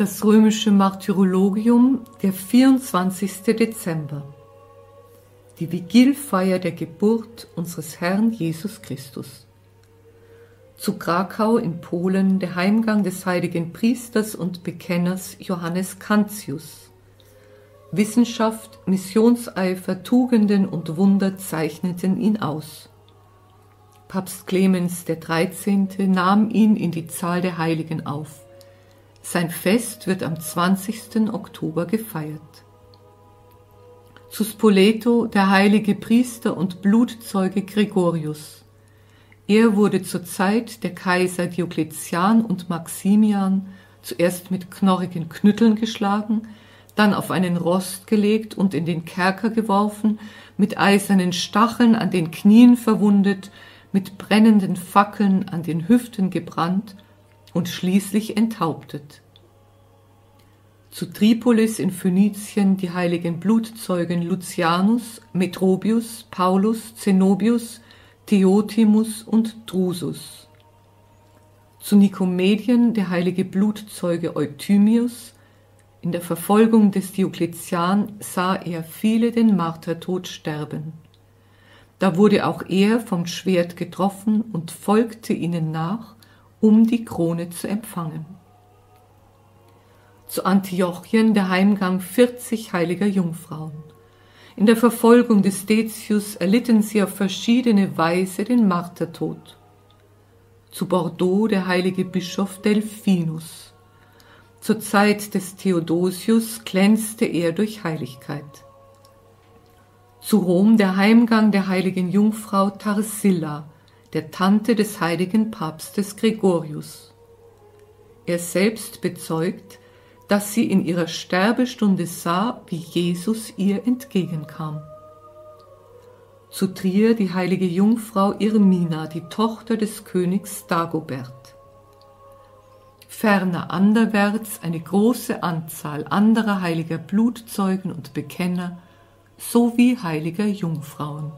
Das römische Martyrologium, der 24. Dezember. Die Vigilfeier der Geburt unseres Herrn Jesus Christus. Zu Krakau in Polen der Heimgang des heiligen Priesters und Bekenners Johannes Cantius. Wissenschaft, Missionseifer, Tugenden und Wunder zeichneten ihn aus. Papst Clemens XIII. nahm ihn in die Zahl der Heiligen auf sein Fest wird am 20. Oktober gefeiert. Zu Spoleto der heilige Priester und Blutzeuge Gregorius. Er wurde zur Zeit der Kaiser Diokletian und Maximian zuerst mit knorrigen Knütteln geschlagen, dann auf einen Rost gelegt und in den Kerker geworfen, mit eisernen Stacheln an den Knien verwundet, mit brennenden Fackeln an den Hüften gebrannt und schließlich enthauptet. Zu Tripolis in Phönizien die heiligen Blutzeugen Lucianus, Metrobius, Paulus, Zenobius, Theotimus und Drusus. Zu Nikomedien der heilige Blutzeuge Eutymius, in der Verfolgung des Diokletian sah er viele den Martertod sterben. Da wurde auch er vom Schwert getroffen und folgte ihnen nach, um die Krone zu empfangen. Zu Antiochien der Heimgang 40 heiliger Jungfrauen. In der Verfolgung des Decius erlitten sie auf verschiedene Weise den Martertod. Zu Bordeaux der heilige Bischof Delphinus. Zur Zeit des Theodosius glänzte er durch Heiligkeit. Zu Rom der Heimgang der heiligen Jungfrau Tarsilla, der Tante des heiligen Papstes Gregorius. Er selbst bezeugt, dass sie in ihrer Sterbestunde sah, wie Jesus ihr entgegenkam. Zu Trier die heilige Jungfrau Irmina, die Tochter des Königs Dagobert. Ferner anderwärts eine große Anzahl anderer heiliger Blutzeugen und Bekenner sowie heiliger Jungfrauen.